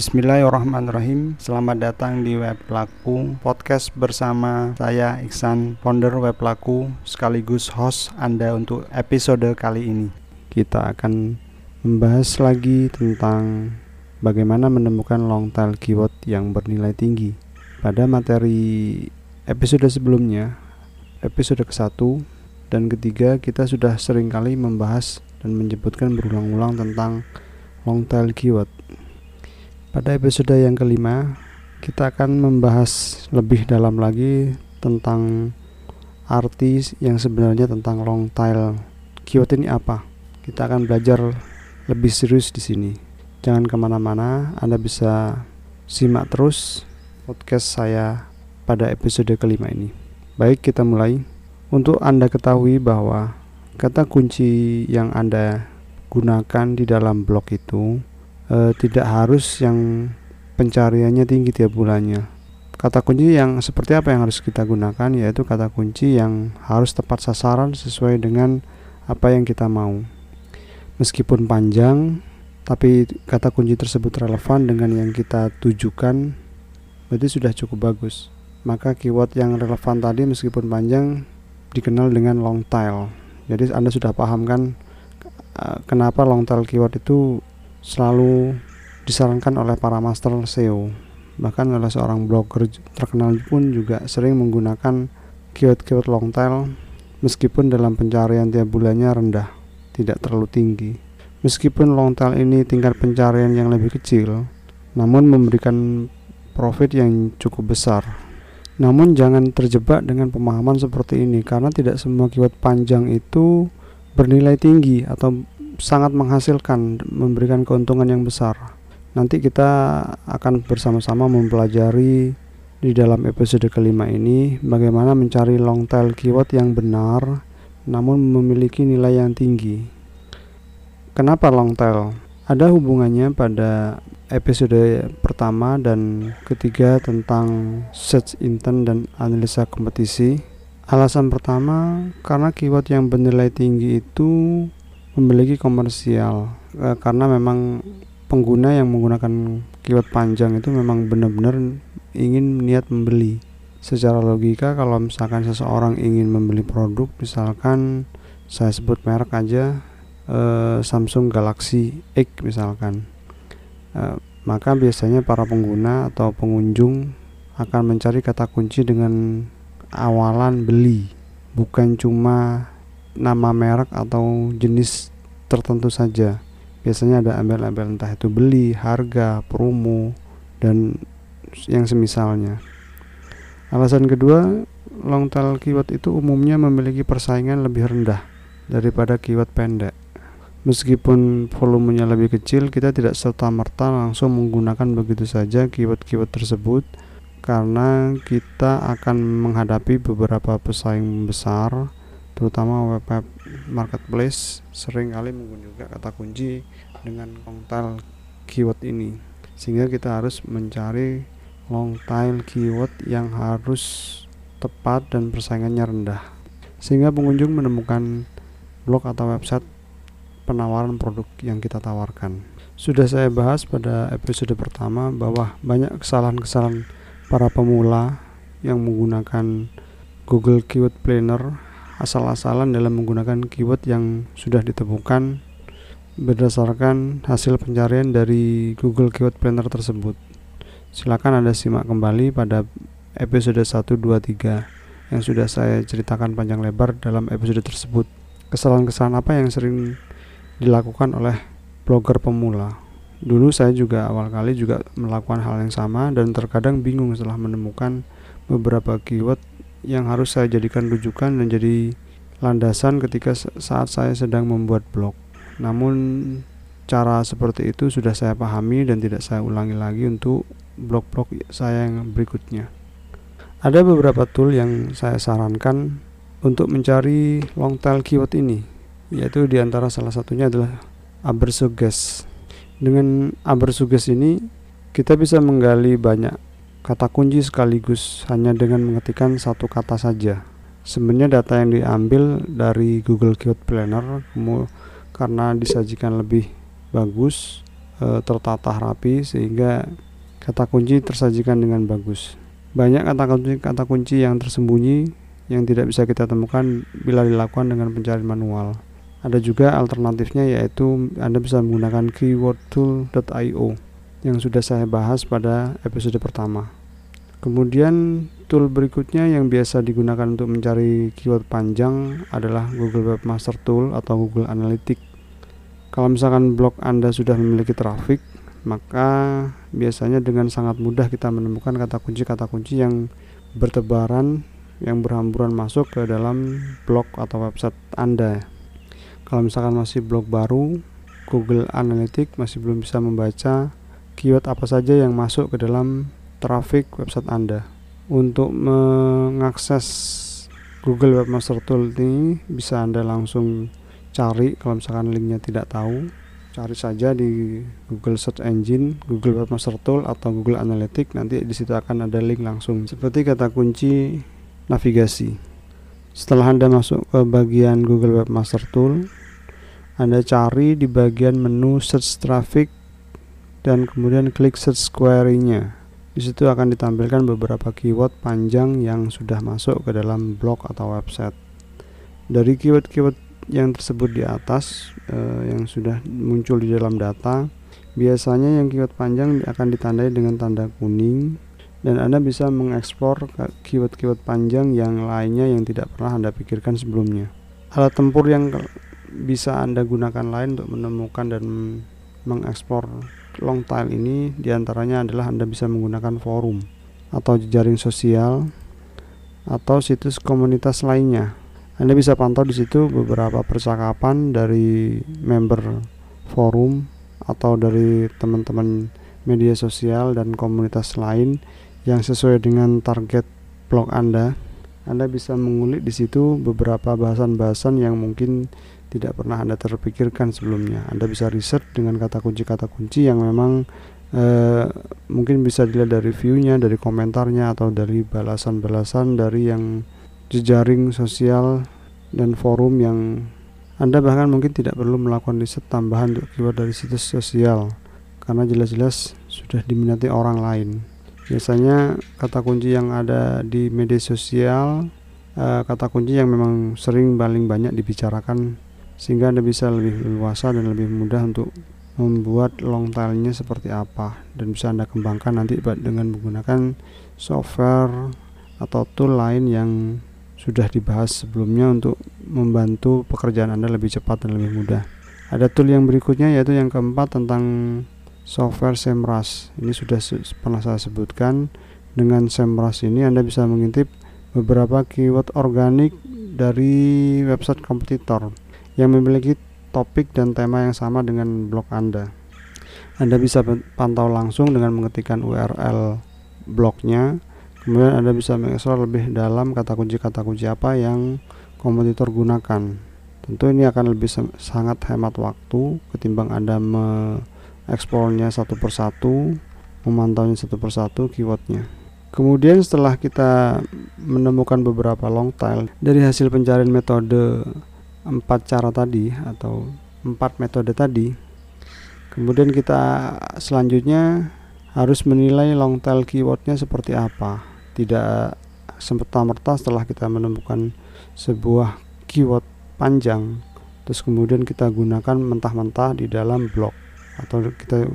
Bismillahirrahmanirrahim. Selamat datang di Web Laku Podcast bersama saya Iksan Founder Web Laku Sekaligus host Anda untuk episode kali ini. Kita akan membahas lagi tentang Bagaimana menemukan long tail keyword yang bernilai tinggi. Pada materi episode sebelumnya Episode ke-1 dan ketiga kita sudah sering kali membahas dan menyebutkan berulang-ulang tentang long tail keyword pada episode yang kelima, kita akan membahas lebih dalam lagi tentang arti yang sebenarnya tentang long tail keyword ini apa. Kita akan belajar lebih serius di sini. Jangan ke mana-mana, Anda bisa simak terus podcast saya pada episode kelima ini. Baik, kita mulai. Untuk Anda ketahui bahwa kata kunci yang Anda gunakan di dalam blog itu e, tidak harus yang pencariannya tinggi tiap bulannya. Kata kunci yang seperti apa yang harus kita gunakan yaitu kata kunci yang harus tepat sasaran sesuai dengan apa yang kita mau. Meskipun panjang, tapi kata kunci tersebut relevan dengan yang kita tujukan, berarti sudah cukup bagus. Maka keyword yang relevan tadi meskipun panjang dikenal dengan long tail. Jadi Anda sudah paham kan eh, kenapa long tail keyword itu selalu disarankan oleh para master SEO bahkan oleh seorang blogger terkenal pun juga sering menggunakan keyword-keyword long tail meskipun dalam pencarian tiap bulannya rendah tidak terlalu tinggi. Meskipun long tail ini tingkat pencarian yang lebih kecil namun memberikan profit yang cukup besar. Namun jangan terjebak dengan pemahaman seperti ini karena tidak semua keyword panjang itu bernilai tinggi atau sangat menghasilkan, memberikan keuntungan yang besar. Nanti kita akan bersama-sama mempelajari di dalam episode kelima ini bagaimana mencari long tail keyword yang benar namun memiliki nilai yang tinggi. Kenapa long tail? Ada hubungannya pada episode pertama dan ketiga tentang search intent dan analisa kompetisi. Alasan pertama karena keyword yang bernilai tinggi itu memiliki komersial e, karena memang pengguna yang menggunakan keyword panjang itu memang benar-benar ingin niat membeli. Secara logika kalau misalkan seseorang ingin membeli produk misalkan saya sebut merek aja e, Samsung Galaxy X misalkan e, maka biasanya para pengguna atau pengunjung akan mencari kata kunci dengan awalan beli. Bukan cuma nama merek atau jenis tertentu saja. Biasanya ada embel-embel entah itu beli, harga, promo, dan yang semisalnya. Alasan kedua, long tail keyword itu umumnya memiliki persaingan lebih rendah daripada keyword pendek. Meskipun volumenya lebih kecil, kita tidak serta-merta langsung menggunakan begitu saja keyword-keyword tersebut karena kita akan menghadapi beberapa pesaing besar terutama web-web marketplace sering kali menggunakan kata kunci dengan long tail keyword ini sehingga kita harus mencari long tail keyword yang harus tepat dan persaingannya rendah. Sehingga pengunjung menemukan blog atau website penawaran produk yang kita tawarkan. Sudah saya bahas pada episode pertama bahwa banyak kesalahan-kesalahan para pemula yang menggunakan Google Keyword Planner asal-asalan dalam menggunakan keyword yang sudah ditemukan berdasarkan hasil pencarian dari Google Keyword Planner tersebut. Silakan Anda simak kembali pada episode 1 2 3 yang sudah saya ceritakan panjang lebar dalam episode tersebut. Kesalahan-kesalahan apa yang sering dilakukan oleh blogger pemula? Dulu saya juga awal kali juga melakukan hal yang sama dan terkadang bingung setelah menemukan beberapa keyword yang harus saya jadikan rujukan dan jadi landasan ketika saat saya sedang membuat blog. Namun cara seperti itu sudah saya pahami dan tidak saya ulangi lagi untuk blog-blog saya yang berikutnya. Ada beberapa tool yang saya sarankan untuk mencari long tail keyword ini, yaitu di antara salah satunya adalah Abersuggest. Dengan Abersuggest ini kita bisa menggali banyak kata kunci sekaligus hanya dengan mengetikkan satu kata saja. Sebenarnya data yang diambil dari Google Keyword Planner karena disajikan lebih bagus e, tertata rapi sehingga kata kunci tersajikan dengan bagus. Banyak kata kunci kata kunci yang tersembunyi yang tidak bisa kita temukan bila dilakukan dengan pencarian manual. Ada juga alternatifnya yaitu Anda bisa menggunakan keywordtool.io yang sudah saya bahas pada episode pertama. Kemudian tool berikutnya yang biasa digunakan untuk mencari keyword panjang adalah Google Webmaster Tool atau Google Analytics. Kalau misalkan blog Anda sudah memiliki traffic, maka biasanya dengan sangat mudah kita menemukan kata kunci-kata kunci yang bertebaran yang berhamburan masuk ke dalam blog atau website Anda. Kalau misalkan masih blog baru, Google Analytics masih belum bisa membaca keyword apa saja yang masuk ke dalam traffic website Anda. Untuk mengakses Google Webmaster Tool ini bisa Anda langsung cari kalau misalkan linknya tidak tahu cari saja di Google Search Engine, Google Webmaster Tool atau Google Analytics nanti di situ akan ada link langsung seperti kata kunci navigasi. Setelah Anda masuk ke bagian Google Webmaster Tool, Anda cari di bagian menu Search Traffic dan kemudian klik Search Query-nya. Di situ akan ditampilkan beberapa keyword panjang yang sudah masuk ke dalam blog atau website. Dari keyword-keyword yang tersebut di atas uh, yang sudah muncul di dalam data biasanya yang keyword panjang akan ditandai dengan tanda kuning dan Anda bisa mengeksplor keyword-keyword panjang yang lainnya yang tidak pernah Anda pikirkan sebelumnya. Alat tempur yang bisa Anda gunakan lain untuk menemukan dan mengeksplor long tail ini di antaranya adalah Anda bisa menggunakan forum atau jejaring sosial atau situs komunitas lainnya anda bisa pantau di situ beberapa percakapan dari member forum atau dari teman-teman media sosial dan komunitas lain yang sesuai dengan target blog Anda. Anda bisa mengulik di situ beberapa bahasan-bahasan yang mungkin tidak pernah Anda terpikirkan sebelumnya. Anda bisa riset dengan kata kunci-kata kunci yang memang eh, mungkin bisa dilihat dari view-nya, dari komentarnya atau dari balasan-balasan dari yang jejaring sosial dan forum yang Anda bahkan mungkin tidak perlu melakukan riset tambahan untuk keyword dari situs sosial karena jelas-jelas sudah diminati orang lain. Biasanya kata kunci yang ada di media sosial eh, kata kunci yang memang sering paling banyak dibicarakan sehingga Anda bisa lebih luasa dan lebih mudah untuk membuat long tailnya seperti apa dan bisa Anda kembangkan nanti dengan menggunakan software atau tool lain yang sudah dibahas sebelumnya untuk membantu pekerjaan Anda lebih cepat dan lebih mudah. Ada tool yang berikutnya yaitu yang keempat tentang software SEMrush. Ini sudah pernah saya sebutkan. Dengan SEMrush ini Anda bisa mengintip beberapa keyword organik dari website kompetitor yang memiliki topik dan tema yang sama dengan blog Anda. Anda bisa pantau langsung dengan mengetikkan URL blognya. Kemudian Anda bisa mengeksplor lebih dalam kata kunci-kata kunci apa yang kompetitor gunakan. Tentu ini akan lebih sangat hemat waktu ketimbang Anda mengeksplornya satu persatu memantaunya satu persatu keywordnya. Kemudian setelah kita menemukan beberapa long tail dari hasil pencarian metode empat cara tadi atau empat metode tadi. Kemudian kita selanjutnya harus menilai long tail keywordnya seperti apa. Tidak semata-merta setelah kita menemukan sebuah keyword panjang terus kemudian kita gunakan mentah-mentah di dalam blog atau kita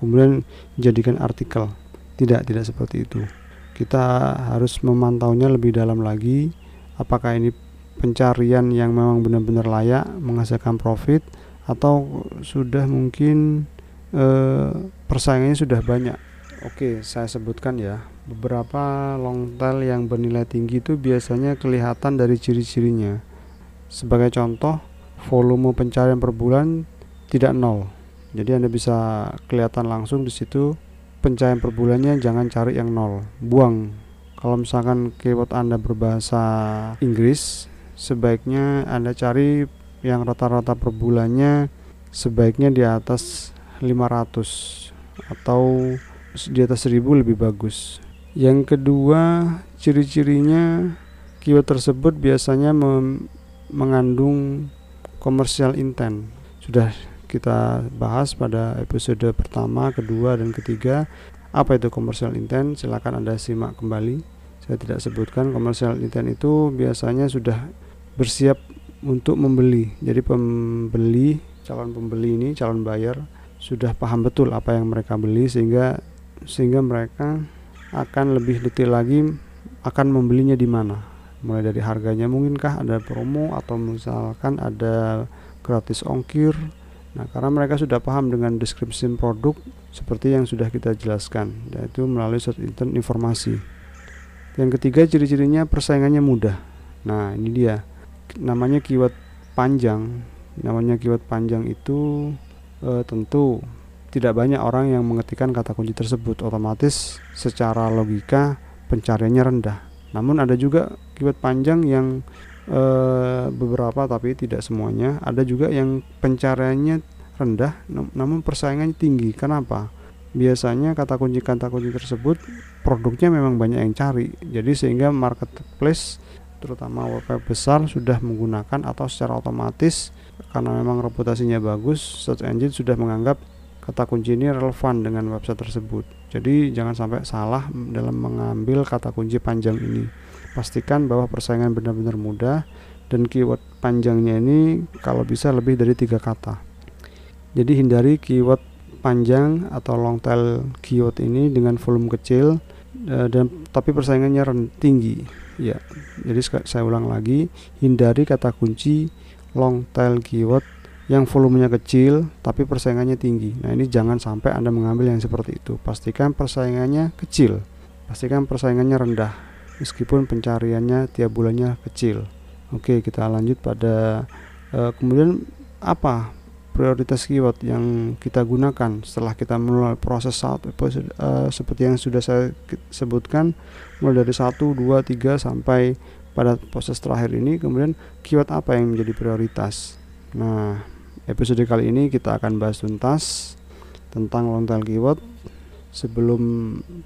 kemudian jadikan artikel. Tidak tidak seperti itu. Kita harus memantaunya lebih dalam lagi apakah ini pencarian yang memang benar-benar layak menghasilkan profit atau sudah mungkin eh, persaingannya sudah banyak oke saya sebutkan ya Beberapa long tail yang bernilai tinggi itu biasanya kelihatan dari ciri-cirinya. Sebagai contoh, volume pencarian per bulan tidak nol. Jadi Anda bisa kelihatan langsung di situ pencarian per bulannya jangan cari yang nol, buang. Kalau misalkan keyword Anda berbahasa Inggris, sebaiknya Anda cari yang rata-rata per bulannya sebaiknya di atas 500 atau di atas 1000 lebih bagus yang kedua, ciri-cirinya keyword tersebut biasanya mengandung komersial intent. Sudah kita bahas pada episode pertama, kedua, dan ketiga. Apa itu commercial intent? Silakan Anda simak kembali. Saya tidak sebutkan commercial intent itu biasanya sudah bersiap untuk membeli. Jadi pembeli, calon pembeli ini, calon buyer sudah paham betul apa yang mereka beli sehingga sehingga mereka akan lebih detail lagi akan membelinya di mana. Mulai dari harganya mungkinkah ada promo atau misalkan ada gratis ongkir. Nah, karena mereka sudah paham dengan deskripsi produk seperti yang sudah kita jelaskan, yaitu melalui search engine informasi. Yang ketiga, ciri-cirinya persaingannya mudah. Nah, ini dia. Namanya keyword panjang. Namanya keyword panjang itu e, tentu tidak banyak orang yang mengetikkan kata kunci tersebut. Otomatis secara logika pencariannya rendah. Namun ada juga keyword panjang yang e, beberapa tapi tidak semuanya. Ada juga yang pencariannya rendah namun persaingannya tinggi. Kenapa? Biasanya kata kunci-kata kunci tersebut produknya memang banyak yang cari. Jadi sehingga marketplace terutama web besar sudah menggunakan atau secara otomatis karena memang reputasinya bagus, search engine sudah menganggap kata kunci ini relevan dengan website tersebut. Jadi jangan sampai salah dalam mengambil kata kunci panjang ini. Pastikan bahwa persaingan benar-benar mudah dan keyword panjangnya ini kalau bisa lebih dari tiga kata. Jadi hindari keyword panjang atau long tail keyword ini dengan volume kecil uh, dan tapi persaingannya tinggi. Ya. Jadi saya ulang lagi, hindari kata kunci long tail keyword yang volumenya kecil tapi persaingannya tinggi. Nah, ini jangan sampai Anda mengambil yang seperti itu. Pastikan persaingannya kecil. Pastikan persaingannya rendah meskipun pencariannya tiap bulannya kecil. Oke, kita lanjut pada uh, kemudian apa prioritas keyword yang kita gunakan setelah kita mulai proses saat uh, seperti yang sudah saya sebutkan mulai dari 1, 2, 3 sampai pada proses terakhir ini kemudian keyword apa yang menjadi prioritas. Nah episode kali ini kita akan bahas tuntas tentang long tail keyword. Sebelum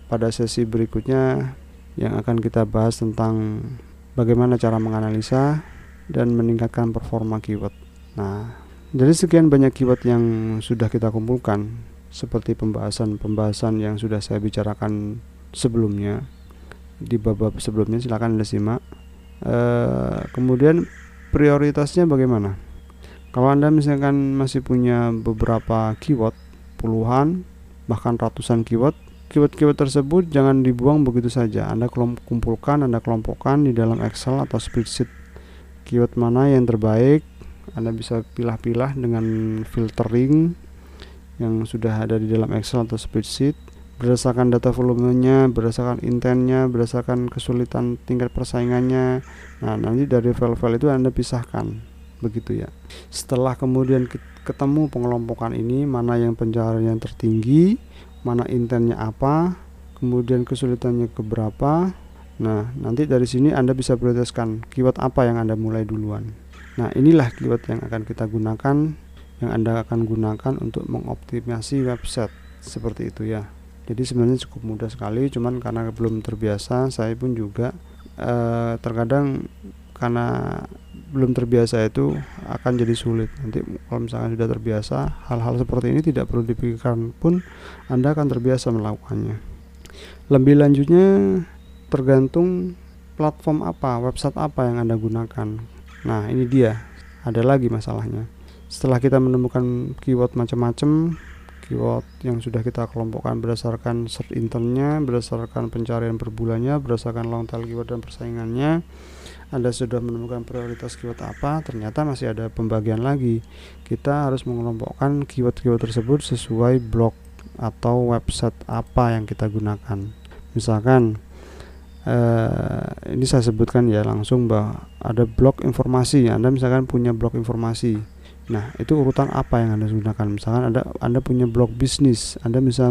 pada sesi berikutnya yang akan kita bahas tentang bagaimana cara menganalisa dan meningkatkan performa keyword. Nah dari sekian banyak keyword yang sudah kita kumpulkan, seperti pembahasan-pembahasan yang sudah saya bicarakan sebelumnya di bab-bab sebelumnya, silakan anda simak. E, kemudian prioritasnya bagaimana? Kalau anda misalkan masih punya beberapa keyword, puluhan bahkan ratusan keyword, keyword-keyword tersebut jangan dibuang begitu saja. Anda kumpulkan, Anda kelompokkan di dalam Excel atau spreadsheet keyword mana yang terbaik anda bisa pilah-pilah dengan filtering yang sudah ada di dalam Excel atau spreadsheet berdasarkan data volumenya, berdasarkan intentnya, berdasarkan kesulitan tingkat persaingannya. Nah, nanti dari file-file itu Anda pisahkan. Begitu ya. Setelah kemudian ketemu pengelompokan ini, mana yang pencarian yang tertinggi, mana intentnya apa, kemudian kesulitannya keberapa. Nah, nanti dari sini Anda bisa prioritaskan keyword apa yang Anda mulai duluan. Nah, inilah keyword yang akan kita gunakan yang Anda akan gunakan untuk mengoptimasi website seperti itu ya. Jadi sebenarnya cukup mudah sekali, cuman karena belum terbiasa, saya pun juga eh, terkadang karena belum terbiasa itu akan jadi sulit. Nanti kalau misalkan sudah terbiasa, hal-hal seperti ini tidak perlu dipikirkan pun Anda akan terbiasa melakukannya. Lebih lanjutnya tergantung platform apa, website apa yang Anda gunakan. Nah, ini dia. Ada lagi masalahnya. Setelah kita menemukan keyword macam-macam, keyword yang sudah kita kelompokkan berdasarkan search internnya, berdasarkan pencarian per bulannya, berdasarkan long tail keyword dan persaingannya, Anda sudah menemukan prioritas keyword apa, ternyata masih ada pembagian lagi. Kita harus mengelompokkan keyword-keyword tersebut sesuai blog atau website apa yang kita gunakan. Misalkan uh, ini saya sebutkan ya langsung bahwa ada blok informasi. Anda misalkan punya blok informasi. Nah itu urutan apa yang anda gunakan? Misalkan ada anda punya blog bisnis anda bisa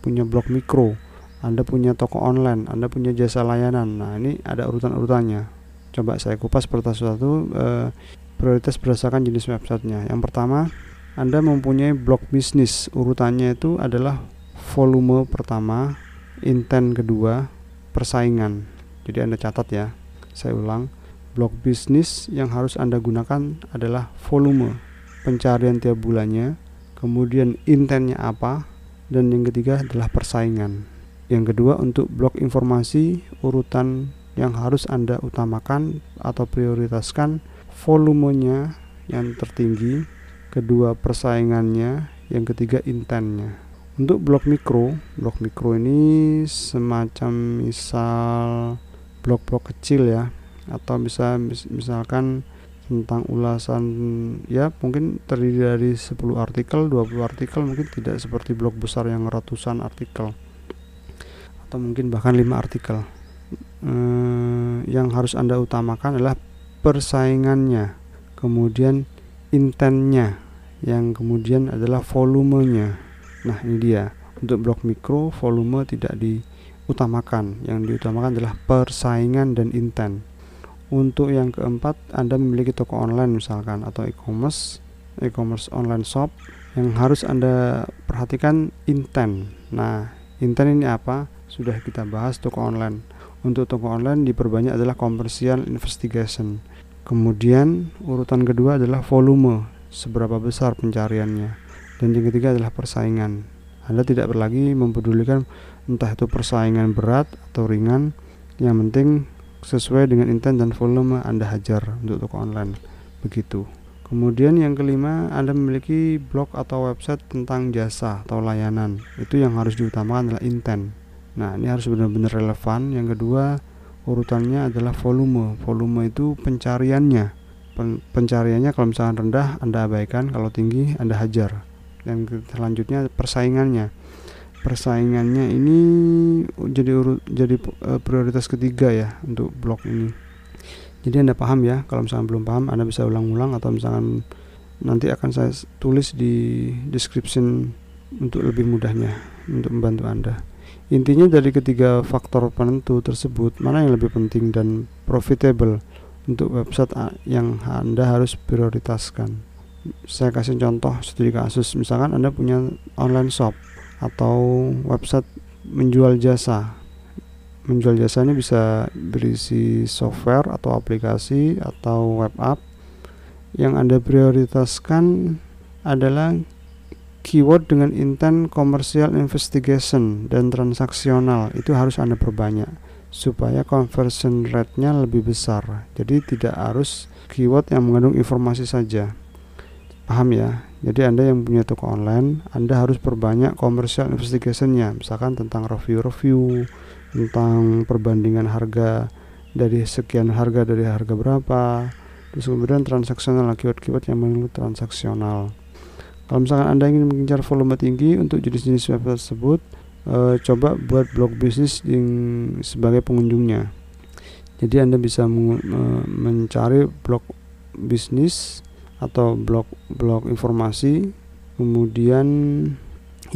punya blog mikro anda punya toko online anda punya jasa layanan. Nah ini ada urutan-urutannya. Coba saya kupas per satu uh, prioritas berdasarkan jenis websitenya. Yang pertama anda mempunyai blog bisnis. Urutannya itu adalah volume pertama intent kedua persaingan. Jadi Anda catat ya. Saya ulang, blog bisnis yang harus Anda gunakan adalah volume pencarian tiap bulannya, kemudian intentnya apa, dan yang ketiga adalah persaingan. Yang kedua untuk blok informasi urutan yang harus Anda utamakan atau prioritaskan volumenya yang tertinggi, kedua persaingannya, yang ketiga intentnya. Untuk blok mikro, blok mikro ini semacam misal blok-blok kecil ya atau bisa misalkan tentang ulasan ya mungkin terdiri dari 10 artikel 20 artikel mungkin tidak seperti blog besar yang ratusan artikel. Atau mungkin bahkan 5 artikel. Eh, yang harus anda utamakan adalah persaingannya kemudian intentnya yang kemudian adalah volumenya nah ini dia untuk blog mikro volume tidak diutamakan yang diutamakan adalah persaingan dan intent untuk yang keempat, Anda memiliki toko online misalkan atau e-commerce, e-commerce online shop yang harus Anda perhatikan intent. Nah, intent ini apa? Sudah kita bahas toko online. Untuk toko online diperbanyak adalah commercial investigation. Kemudian urutan kedua adalah volume, seberapa besar pencariannya. Dan yang ketiga adalah persaingan. Anda tidak lagi mempedulikan entah itu persaingan berat atau ringan, yang penting sesuai dengan intent dan volume Anda hajar untuk toko online. Begitu. Kemudian yang kelima, Anda memiliki blog atau website tentang jasa atau layanan. Itu yang harus diutamakan adalah intent. Nah, ini harus benar-benar relevan. Yang kedua, urutannya adalah volume. Volume itu pencariannya. Pen pencariannya kalau misalkan rendah Anda abaikan, kalau tinggi Anda hajar. Dan selanjutnya persaingannya. Persaingannya ini jadi urut jadi uh, prioritas ketiga ya untuk blog ini. Jadi anda paham ya kalau misalnya belum paham anda bisa ulang-ulang atau misalkan nanti akan saya tulis di description untuk lebih mudahnya untuk membantu anda. Intinya dari ketiga faktor penentu tersebut mana yang lebih penting dan profitable untuk website yang anda harus prioritaskan saya kasih contoh studi kasus misalkan anda punya online shop atau website menjual jasa. Menjual jasa ini bisa berisi software atau aplikasi atau web app. Yang Anda prioritaskan adalah keyword dengan intent commercial investigation dan transaksional. Itu harus Anda perbanyak supaya conversion rate-nya lebih besar. Jadi tidak harus keyword yang mengandung informasi saja. Paham ya? Jadi Anda yang punya toko online, Anda harus perbanyak commercial investigationnya, misalkan tentang review-review, tentang perbandingan harga dari sekian harga dari harga berapa, terus kemudian transaksional keyword-keyword yang mengandung transaksional. Kalau misalkan Anda ingin mengincar volume tinggi untuk jenis-jenis web tersebut, e, coba buat blog bisnis yang sebagai pengunjungnya. Jadi Anda bisa mencari blog bisnis atau blok-blok informasi. Kemudian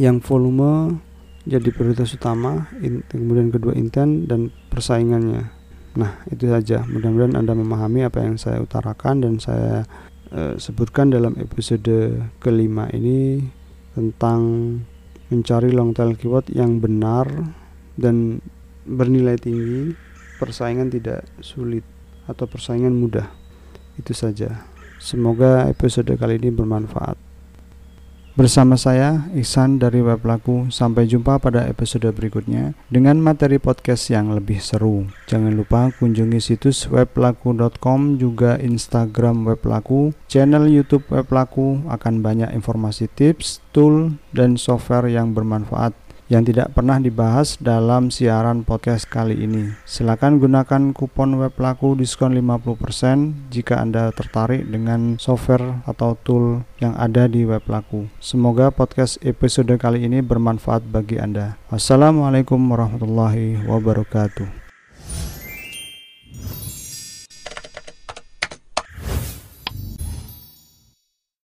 yang volume jadi prioritas utama kemudian kedua intent dan persaingannya. Nah itu saja. Mudah-mudahan anda memahami apa yang saya utarakan dan saya e, sebutkan dalam episode kelima ini tentang mencari long tail keyword yang benar dan bernilai tinggi persaingan tidak sulit atau persaingan mudah. Itu saja Semoga episode kali ini bermanfaat. Bersama saya Ihsan dari Web Laku. Sampai jumpa pada episode berikutnya dengan materi podcast yang lebih seru. Jangan lupa kunjungi situs weblaku.com juga Instagram Web Laku, channel YouTube Web Laku akan banyak informasi tips, tool dan software yang bermanfaat yang tidak pernah dibahas dalam siaran podcast kali ini. Silakan gunakan kupon web laku diskon 50% jika Anda tertarik dengan software atau tool yang ada di web laku. Semoga podcast episode kali ini bermanfaat bagi Anda. Wassalamualaikum warahmatullahi wabarakatuh.